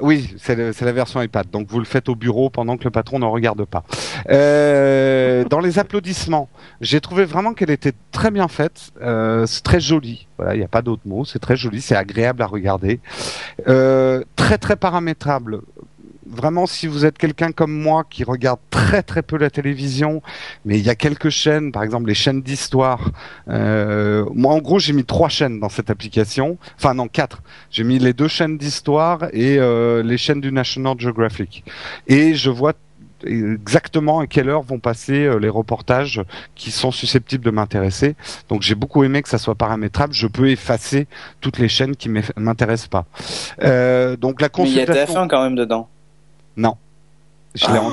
oui, c'est la version iPad. Donc vous le faites au bureau pendant que le patron ne regarde pas. Euh, dans les applaudissements, j'ai trouvé vraiment qu'elle était très bien faite. Euh, c'est très joli. Voilà, il n'y a pas d'autre mot. C'est très joli, c'est agréable à regarder. Euh, très très paramétrable. Vraiment, si vous êtes quelqu'un comme moi qui regarde très très peu la télévision, mais il y a quelques chaînes, par exemple les chaînes d'histoire. Euh, moi, en gros, j'ai mis trois chaînes dans cette application. Enfin, non, quatre. J'ai mis les deux chaînes d'histoire et euh, les chaînes du National Geographic. Et je vois exactement à quelle heure vont passer euh, les reportages qui sont susceptibles de m'intéresser. Donc j'ai beaucoup aimé que ça soit paramétrable. Je peux effacer toutes les chaînes qui m'intéressent pas. Euh, donc la Mais il y a consultation, TF1 quand même dedans. Je l'ai en-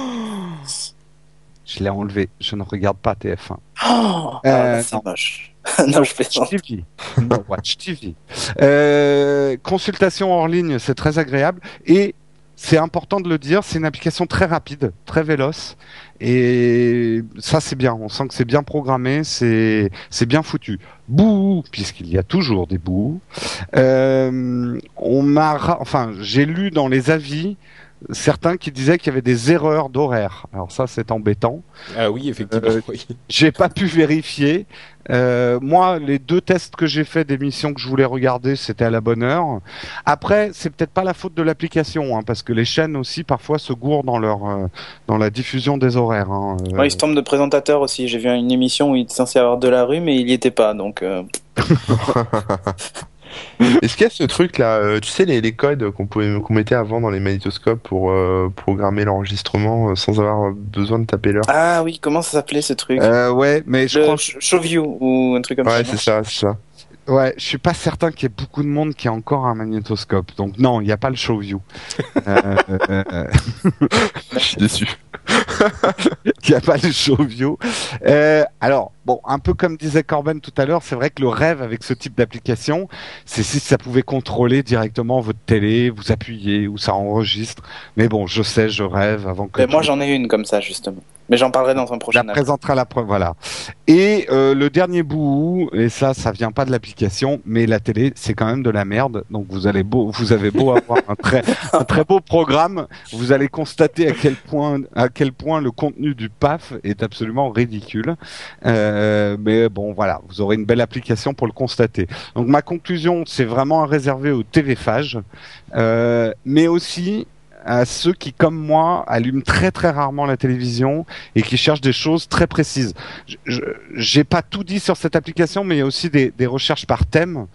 je l'ai enlevé. Je ne regarde pas TF1. Oh, ah, Euh, c'est moche. non, je plaisante. TV. No Watch TV. Euh, consultation hors ligne, c'est très agréable et c'est important de le dire, c'est une application très rapide, très véloce et ça c'est bien. On sent que c'est bien programmé, c'est bien foutu. Bouh, puisqu'il y a toujours des bouts. Euh, on m'a, enfin, j'ai lu dans les avis certains qui disaient qu'il y avait des erreurs d'horaire. Alors ça c'est embêtant. Ah oui, effectivement. Euh, oui. J'ai pas pu vérifier. Euh, moi, les deux tests que j'ai fait d'émissions que je voulais regarder, c'était à la bonne heure. Après, c'est peut-être pas la faute de l'application, hein, parce que les chaînes aussi parfois se gourent dans leur euh, dans la diffusion des horaires. Hein. Euh, Ouais, il se trompe de présentateur aussi. J'ai vu une émission où il était censé avoir de la rue, mais il y était pas. Donc, euh, Est-ce qu'il y a ce truc là, euh, tu sais les, les codes qu'on pouvait qu'on mettait avant dans les magnétoscopes pour euh, programmer l'enregistrement euh, sans avoir besoin de taper l'heure? Ah oui, comment ça s'appelait ce truc? Euh, ouais, mais je Le crois Sh- Showview ou un truc comme Ouais, ça. c'est ça, c'est ça. Ouais, je suis pas certain qu'il y ait beaucoup de monde qui a encore un magnétoscope. Donc non, il n'y a pas le show view. euh, euh, euh, Je suis déçu. Il n'y a pas le show view. Euh, alors, bon, un peu comme disait Corben tout à l'heure, c'est vrai que le rêve avec ce type d'application, c'est si ça pouvait contrôler directement votre télé, vous appuyez ou ça enregistre. Mais bon, je sais, je rêve avant que. Mais moi, j'en ai une comme ça, justement. Mais j'en parlerai dans un Je prochain la présenterai à la preuve, voilà. Et euh, le dernier bout, et ça, ça vient pas de l'application, mais la télé, c'est quand même de la merde. Donc vous allez beau, vous avez beau avoir un très, un très beau programme, vous allez constater à quel point, à quel point le contenu du PAF est absolument ridicule. Euh, mais bon, voilà, vous aurez une belle application pour le constater. Donc ma conclusion, c'est vraiment à réserver aux TV-phages, euh, mais aussi à ceux qui, comme moi, allument très très rarement la télévision et qui cherchent des choses très précises. J'ai pas tout dit sur cette application, mais il y a aussi des, des recherches par thème,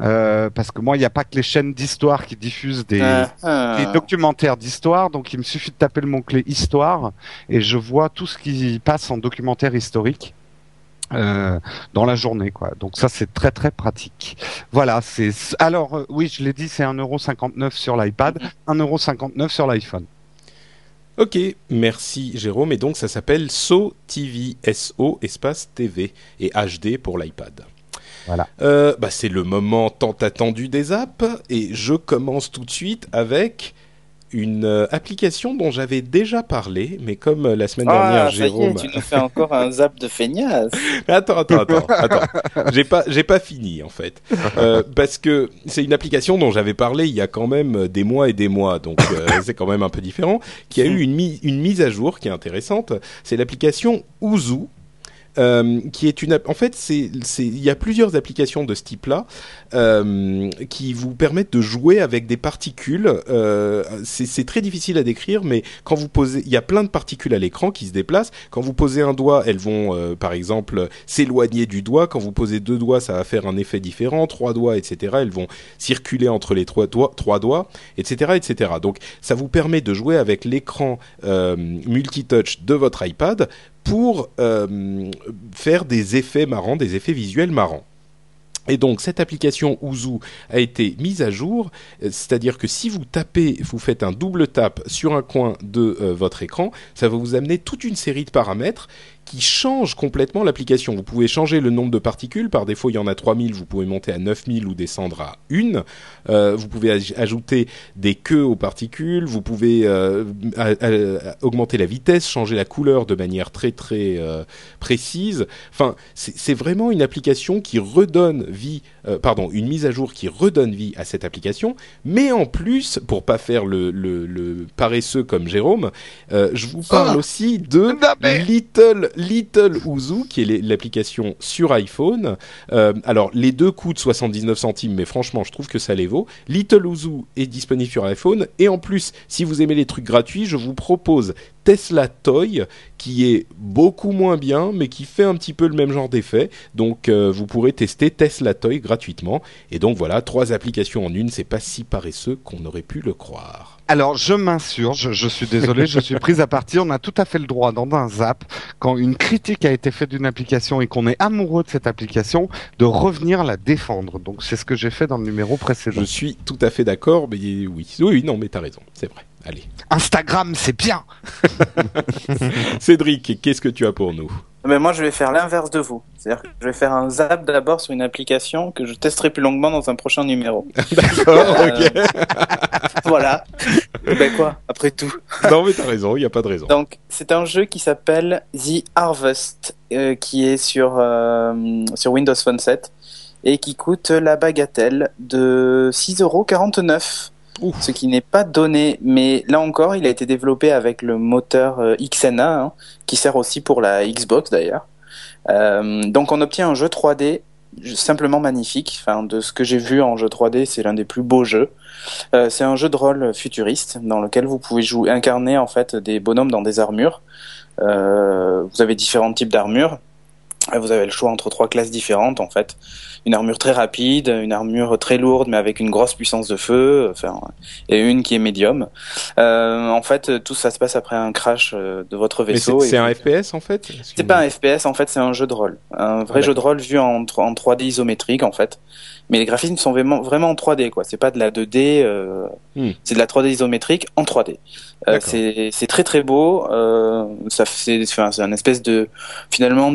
euh, parce que moi, il n'y a pas que les chaînes d'histoire qui diffusent des, Ah, ah. des documentaires d'histoire, donc il me suffit de taper le mot-clé histoire et je vois tout ce qui passe en documentaire historique. Euh, dans la journée quoi. Donc ça c'est très très pratique. Voilà, c'est alors euh, oui, je l'ai dit, c'est 1,59€ sur l'iPad, 1,59€ sur l'iPhone. Ok, merci Jérôme. Et donc ça s'appelle So TV, SO espace TV et HD pour l'iPad. Voilà. Euh, bah, c'est le moment tant attendu des apps et je commence tout de suite avec une euh, application dont j'avais déjà parlé, mais comme euh, la semaine dernière Ah, est, Jérôme. tu nous fais encore un zap de feignasse. Attends, attends, attends, attends. J'ai pas, j'ai pas fini en fait, Euh, parce que c'est une application dont j'avais parlé il y a quand même des mois et des mois, donc euh, c'est quand même un peu différent. Qui a eu une, mi- une mise à jour qui est intéressante. C'est l'application Ouzou. Euh, qui est une en fait c'est il y a plusieurs applications de ce type-là euh, qui vous permettent de jouer avec des particules. Euh, c'est c'est très difficile à décrire mais quand vous posez il y a plein de particules à l'écran qui se déplacent. Quand vous posez un doigt elles vont euh, par exemple s'éloigner du doigt. Quand vous posez deux doigts ça va faire un effet différent. Trois doigts etc elles vont circuler entre les trois doigts trois doigts etc etc donc ça vous permet de jouer avec l'écran euh, multitouch de votre iPad pour euh, faire des effets marrants, des effets visuels marrants. Et donc cette application Ouzou a été mise à jour, euh, c'est-à-dire que si vous tapez, vous faites un double tap sur un coin de euh, votre écran, ça va vous amener toute une série de paramètres qui changent complètement l'application. Vous pouvez changer le nombre de particules, par défaut il y en a 3000, vous pouvez monter à 9000 ou descendre à 1. Euh, vous pouvez aj- ajouter des queues aux particules, vous pouvez euh, augmenter la vitesse, changer la couleur de manière très très euh, précise. Enfin, c'est vraiment une application qui redonne vie, pardon, une mise à jour qui redonne vie à cette application. Mais en plus, pour pas faire le, le, le paresseux comme Jérôme, je vous parle Ah aussi de Little Little Ouzou, qui est l'application sur iPhone. Euh, alors, les deux coûtent 79 centimes, mais franchement, je trouve que ça les vaut. Little Ouzou est disponible sur iPhone. Et en plus, si vous aimez les trucs gratuits, je vous propose Tesla Toy, qui est beaucoup moins bien, mais qui fait un petit peu le même genre d'effet. Donc, euh, vous pourrez tester Tesla Toy gratuitement. Et donc, voilà, trois applications en une, c'est pas si paresseux qu'on aurait pu le croire. Alors, je m'insurge, je suis désolé, je suis prise à partie. On a tout à fait le droit dans un zap, quand une critique a été faite d'une application et qu'on est amoureux de cette application, de revenir la défendre. Donc, c'est ce que j'ai fait dans le numéro précédent. Je suis tout à fait d'accord, mais oui, oui, oui, non, mais t'as raison, c'est vrai. Allez. Instagram, c'est bien Cédric, qu'est-ce que tu as pour nous? Mais moi, je vais faire l'inverse de vous. C'est-à-dire que je vais faire un zap d'abord sur une application que je testerai plus longuement dans un prochain numéro. D'accord, Euh, ok. voilà. ben quoi, après tout? Non, mais t'as raison, il n'y a pas de raison. Donc, c'est un jeu qui s'appelle The Harvest, euh, qui est sur, euh, sur Windows Phone 7 et qui coûte la bagatelle de 6,49€. Ce qui n'est pas donné, mais là encore, il a été développé avec le moteur euh, XNA, hein, qui sert aussi pour la Xbox d'ailleurs. Euh, donc on obtient un jeu 3D simplement magnifique. Enfin, de ce que j'ai vu en jeu 3D, c'est l'un des plus beaux jeux. Euh, c'est un jeu de rôle futuriste dans lequel vous pouvez jouer, incarner en fait des bonhommes dans des armures. Vous avez différents types d'armures. Vous avez le choix entre trois classes différentes en fait. Une armure très rapide, une armure très lourde mais avec une grosse puissance de feu, enfin, et une qui est médium. Euh, en fait, tout ça se passe après un crash euh, de votre vaisseau. c'est un FPS en fait? C'est pas un FPS en fait, c'est un jeu de rôle, un vrai Ah, jeu de rôle vu en, en 3D isométrique en fait. Mais les graphismes sont vraiment vraiment en 3D quoi. C'est pas de la 2D, euh, Hmm. c'est de la 3D isométrique en 3D. Euh, c'est très très beau. Euh, ça c'est un espèce de finalement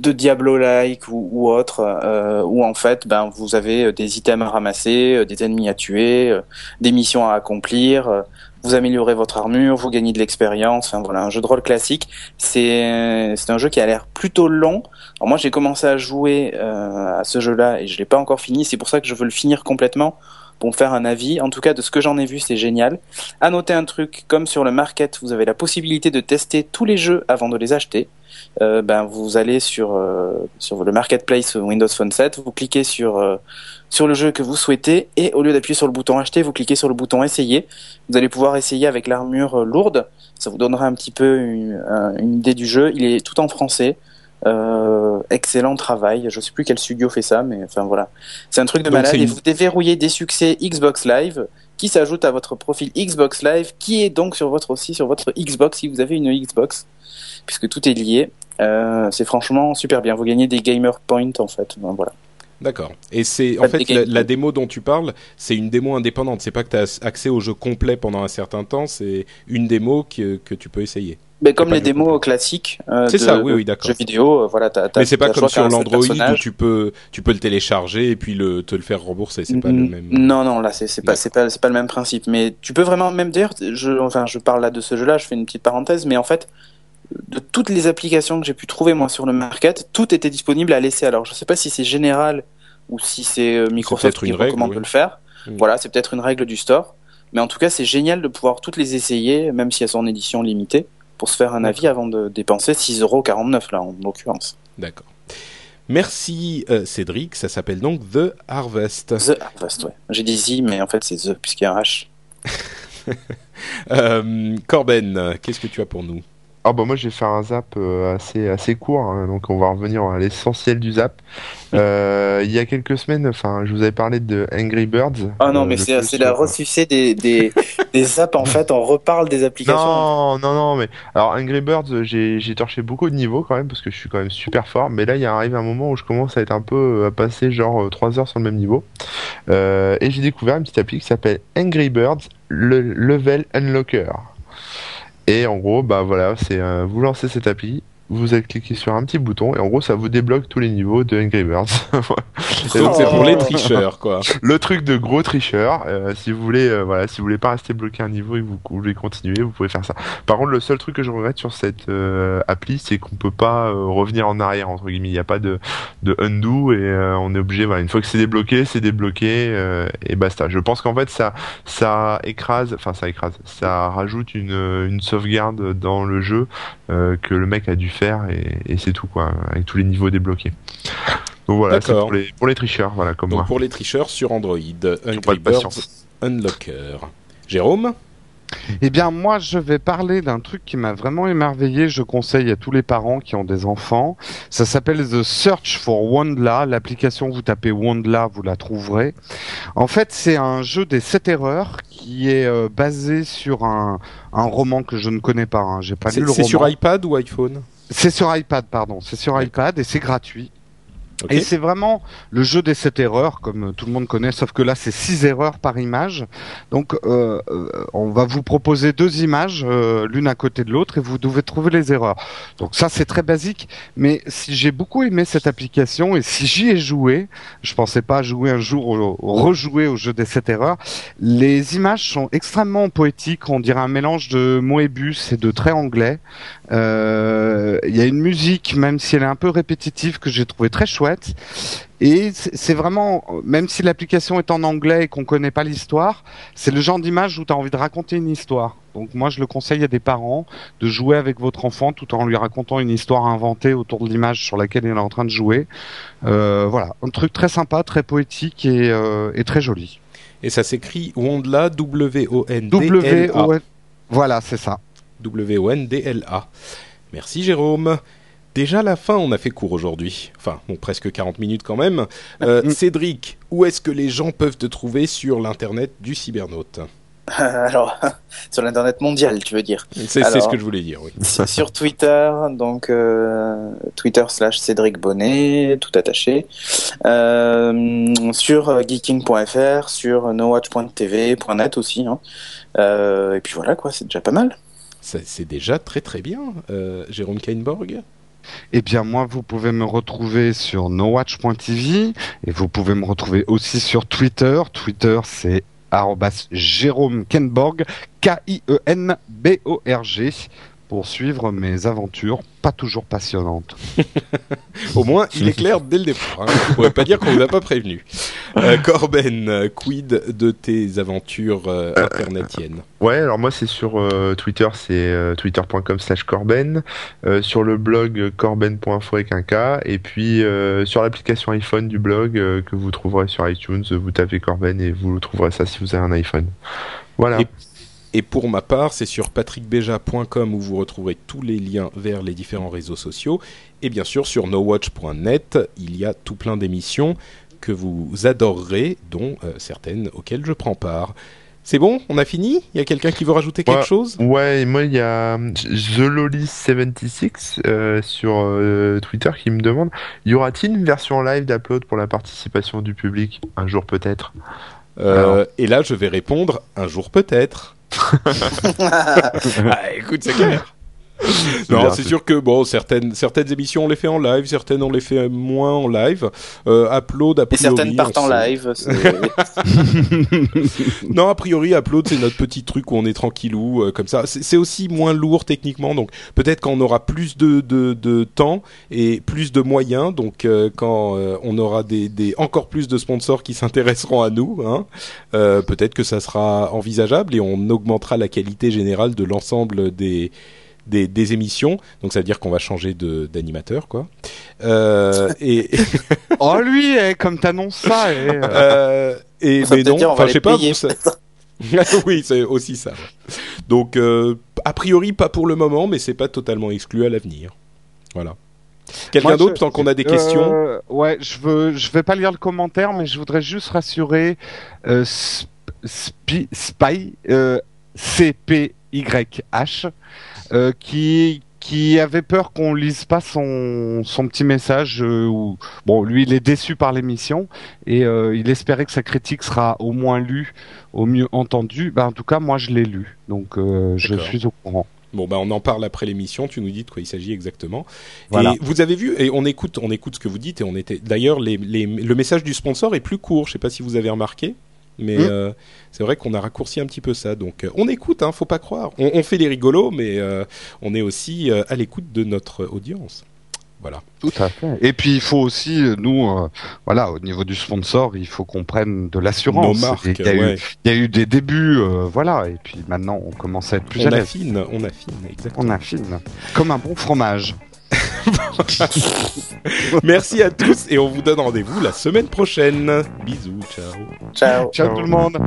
de Diablo-like ou, ou autre, euh, où en fait, ben vous avez euh, des items à ramasser, euh, des ennemis à tuer, euh, des missions à accomplir. euh, vous améliorez votre armure, vous gagnez de l'expérience. Enfin voilà, un jeu de rôle classique. C'est c'est un jeu qui a l'air plutôt long. Alors moi, j'ai commencé à jouer euh, à ce jeu-là et je l'ai pas encore fini. C'est pour ça que je veux le finir complètement pour faire un avis. En tout cas, de ce que j'en ai vu, c'est génial. À noter un truc, comme sur le market, vous avez la possibilité de tester tous les jeux avant de les acheter. Euh, ben vous allez sur euh, sur le marketplace Windows Phone 7, vous cliquez sur euh, sur le jeu que vous souhaitez et au lieu d'appuyer sur le bouton acheter, vous cliquez sur le bouton essayer. Vous allez pouvoir essayer avec l'armure lourde. Ça vous donnera un petit peu une, un- une idée du jeu. Il est tout en français. Euh, excellent travail. Je sais plus quel studio fait ça, mais enfin voilà. C'est un truc de Donc, malade. Et vous déverrouillez des succès Xbox Live qui s'ajoutent à votre profil Xbox Live, qui est donc sur votre aussi sur votre Xbox si vous avez une Xbox, puisque tout est lié. Euh, c'est franchement super bien. Vous gagnez des gamer points en fait. Ben, voilà. D'accord. Et c'est en fait la, la démo dont tu parles, c'est une démo indépendante. C'est pas que tu as accès au jeu complet pendant un certain temps, c'est une démo que, que tu peux essayer. Mais comme les démos classiques euh, C'est de, ça, oui, oui, de d'accord. jeux vidéo, euh, voilà, t'as, t'as, Mais c'est pas t'as comme sur l'Android où tu peux tu peux le télécharger et puis le te le faire rembourser. C'est pas le même. Non, non, là c'est c'est pas c'est pas c'est pas le même principe. Mais tu peux vraiment même dire, je enfin je parle là de ce jeu-là, je fais une petite parenthèse, mais en fait de toutes les applications que j'ai pu trouver moi sur le market, tout était disponible à laisser. Alors je sais pas si c'est général ou si c'est euh, Microsoft peut-être qui recommande oui. de le faire. Mm. Voilà, c'est peut-être une règle du store. Mais en tout cas, c'est génial de pouvoir toutes les essayer, même si elles sont en édition limitée, pour se faire un avis avant de dépenser 6,49€ là en l'occurrence. D'accord. Merci euh, Cédric. Ça s'appelle donc The Harvest. The Harvest, ouais. J'ai dit Z, mais en fait c'est The, puisqu'il y a un H. Euh, Corben, qu'est-ce que tu as pour nous? Ah bah moi j'ai fait un zap euh, assez assez court, hein, donc on va revenir à l'essentiel du zap. Euh, il y a quelques semaines, enfin je vous avais parlé de Angry Birds. Ah non, euh, mais c'est c'est la ressucée des, des, des apps, en fait, on reparle des applications. Non, non, non, mais alors Angry Birds, j'ai j'ai torché beaucoup de niveaux quand même parce que je suis quand même super fort. Mais là, il y arrive un moment où je commence à être un peu à passer genre 3 heures sur le même niveau. Euh, et j'ai découvert une petite appli qui s'appelle Angry Birds le Level Unlocker. Et en gros, bah voilà, c'est euh, vous lancez cette appli, vous allez cliquer sur un petit bouton et en gros, ça vous débloque tous les niveaux de Angry Birds. C'est pour Oh. les tricheurs, quoi. le truc de gros tricheur. euh, si vous voulez, euh, voilà, si vous voulez pas rester bloqué à un niveau et que vous voulez continuer, vous pouvez faire ça. Par contre, le seul truc que je regrette sur cette euh, appli, c'est qu'on peut pas euh, revenir en arrière entre guillemets. Il n'y a pas de, de undo et euh, on est obligé. Voilà, une fois que c'est débloqué, c'est débloqué euh, et basta. Je pense qu'en fait ça ça écrase, enfin ça écrase, ça rajoute une, une sauvegarde dans le jeu euh, que le mec a dû faire et, et c'est tout quoi, avec tous les niveaux débloqués. Donc voilà, c'est pour les pour les tricheurs, voilà comme Donc moi. pour les tricheurs sur Android, Angry Birds. Unlocker. Jérôme? Eh bien, moi, je vais parler d'un truc qui m'a vraiment émerveillé. Je conseille à tous les parents qui ont des enfants. Ça s'appelle The Search for Wondla. L'application, vous tapez Wondla, vous la trouverez. En fait, c'est un jeu des 7 erreurs qui est euh, basé sur un, un roman que je ne connais pas. Hein. J'ai pas lu C'est le c'est roman. sur iPad ou iPhone? C'est sur iPad, pardon. C'est sur iPad et c'est gratuit. Et c'est vraiment le jeu des 7 erreurs, comme tout le monde connaît, sauf que là c'est 6 erreurs par image. Donc euh, euh, on va vous proposer deux images, euh, l'une à côté de l'autre, et vous devez trouver les erreurs. Donc ça c'est très basique, mais si j'ai beaucoup aimé cette application et si j'y ai joué, je pensais pas jouer un jour, au, au- rejouer au jeu des 7 erreurs, les images sont extrêmement poétiques, on dirait un mélange de Moebius et de traits anglais. Euh, Il y a une musique, même si elle est un peu répétitive, que j'ai trouvé très chouette. Et c'est vraiment, même si l'application est en anglais et qu'on connaît pas l'histoire, c'est le genre d'image où tu as envie de raconter une histoire. Donc moi, je le conseille à des parents de jouer avec votre enfant tout en lui racontant une histoire inventée autour de l'image sur laquelle il est en train de jouer. Euh, voilà, un truc très sympa, très poétique et, euh, et très joli. Et ça s'écrit Wondla, W-O-N-D-L-A. Voilà, c'est ça. W-O-N-D-L-A. Merci Jérôme. Déjà la fin, on a fait court aujourd'hui. Enfin, bon, presque 40 minutes quand même. Euh, Cédric, où est-ce que les gens peuvent te trouver sur l'internet du cybernaute? Alors, sur l'internet mondial, tu veux dire? C'est ce que je voulais dire, oui. sur Twitter, donc euh, Twitter slash Cédric Bonnet, tout attaché. Euh, sur geeking.fr, sur nowatch.tv, .net aussi. Hein. Euh, et puis voilà, quoi, c'est déjà pas mal. C'est déjà très très bien. Euh, Jérôme Kainborg? Eh bien, moi, vous pouvez me retrouver sur nowatch.tv et vous pouvez me retrouver aussi sur Twitter. Twitter, c'est Jérôme Kenborg, K-I-E-N-B-O-R-G, pour suivre mes aventures pas toujours passionnantes. Au moins, il est clair dès le départ. Hein. On pourrait pas dire qu'on vous a pas prévenu. Euh, Corben, quid de tes aventures euh, internetiennes? Ouais, alors moi c'est sur euh, Twitter, c'est euh, twitter.com slash Corben, euh, sur le blog corben.info avec un K, et puis euh, sur l'application iPhone du blog euh, que vous trouverez sur iTunes, vous tapez Corben et vous trouverez ça si vous avez un iPhone. Voilà. Et- Et pour ma part, c'est sur patrickbeja.com où vous retrouverez tous les liens vers les différents réseaux sociaux. Et bien sûr, sur nowatch.net, il y a tout plein d'émissions que vous adorerez, dont euh, certaines auxquelles je prends part. C'est bon? On a fini? Il y a quelqu'un qui veut rajouter quelque Ouais. chose? Ouais, moi il y a euh, TheLolis76 euh, sur euh, Twitter qui me demande y aura-t-il une version live d'upload pour la participation du public? Un jour peut-être. Euh, Et là, je vais répondre un jour peut-être. ah, écoute, c'est clair. Non, c'est sûr que bon, certaines certaines émissions on les fait en live, certaines on les fait moins en live. Euh, upload a Et priori. certaines partent en live. c'est- Non, a priori, Upload, c'est notre petit truc où on est tranquillou, euh, comme ça. C'est c'est aussi moins lourd techniquement, donc peut-être quand on aura plus de, de, de temps et plus de moyens, donc euh, quand euh, on aura des, des encore plus de sponsors qui s'intéresseront à nous, hein, euh, peut-être que ça sera envisageable et on augmentera la qualité générale de l'ensemble des, des, des émissions. Donc ça veut dire qu'on va changer de d'animateur, quoi. Euh, et oh, lui, eh, comme t'annonces ça, eh, euh, et Ça mais veut non, enfin je sais pas. vous, ça- oui, c'est aussi ça. ouais. Donc, euh, a priori, pas pour le moment, mais c'est pas totalement exclu à l'avenir. Voilà. Quelqu'un d'autre, tant qu'on a des questions Euh, ouais, je veux, je vais pas lire le commentaire, mais je voudrais juste rassurer euh, Sp- Spy, euh, C-P-Y-H, euh, qui qui avait peur qu'on lise pas son son petit message. euh, où, bon, lui, il est déçu par l'émission et euh, il espérait que sa critique sera au moins lue, au mieux entendue. Ben, en tout cas, moi, je l'ai lu, donc euh, je suis au courant. Bon, bah, on en parle après l'émission. Tu nous dis de quoi il s'agit exactement. Voilà. Et vous avez vu, et on écoute, on écoute ce que vous dites, et on était. D'ailleurs, les, les, le message du sponsor est plus court. Je sais pas si vous avez remarqué, mais Mm. euh, c'est vrai qu'on a raccourci un petit peu ça. Donc, euh, on écoute, hein, faut pas croire. On, on fait les rigolos, mais euh, on est aussi à l'écoute de notre audience. Voilà. Tout à fait. Et puis il faut aussi, nous, euh, voilà, au niveau du sponsor, il faut qu'on prenne de l'assurance. Il y, a ouais. eu, il y a eu des débuts, euh, voilà, et puis maintenant on commence à être plus on à affine, on affine, exactement. On affine. Comme un bon fromage. Merci à tous et on vous donne rendez-vous la semaine prochaine. Bisous, ciao. Ciao. Ciao tout le monde.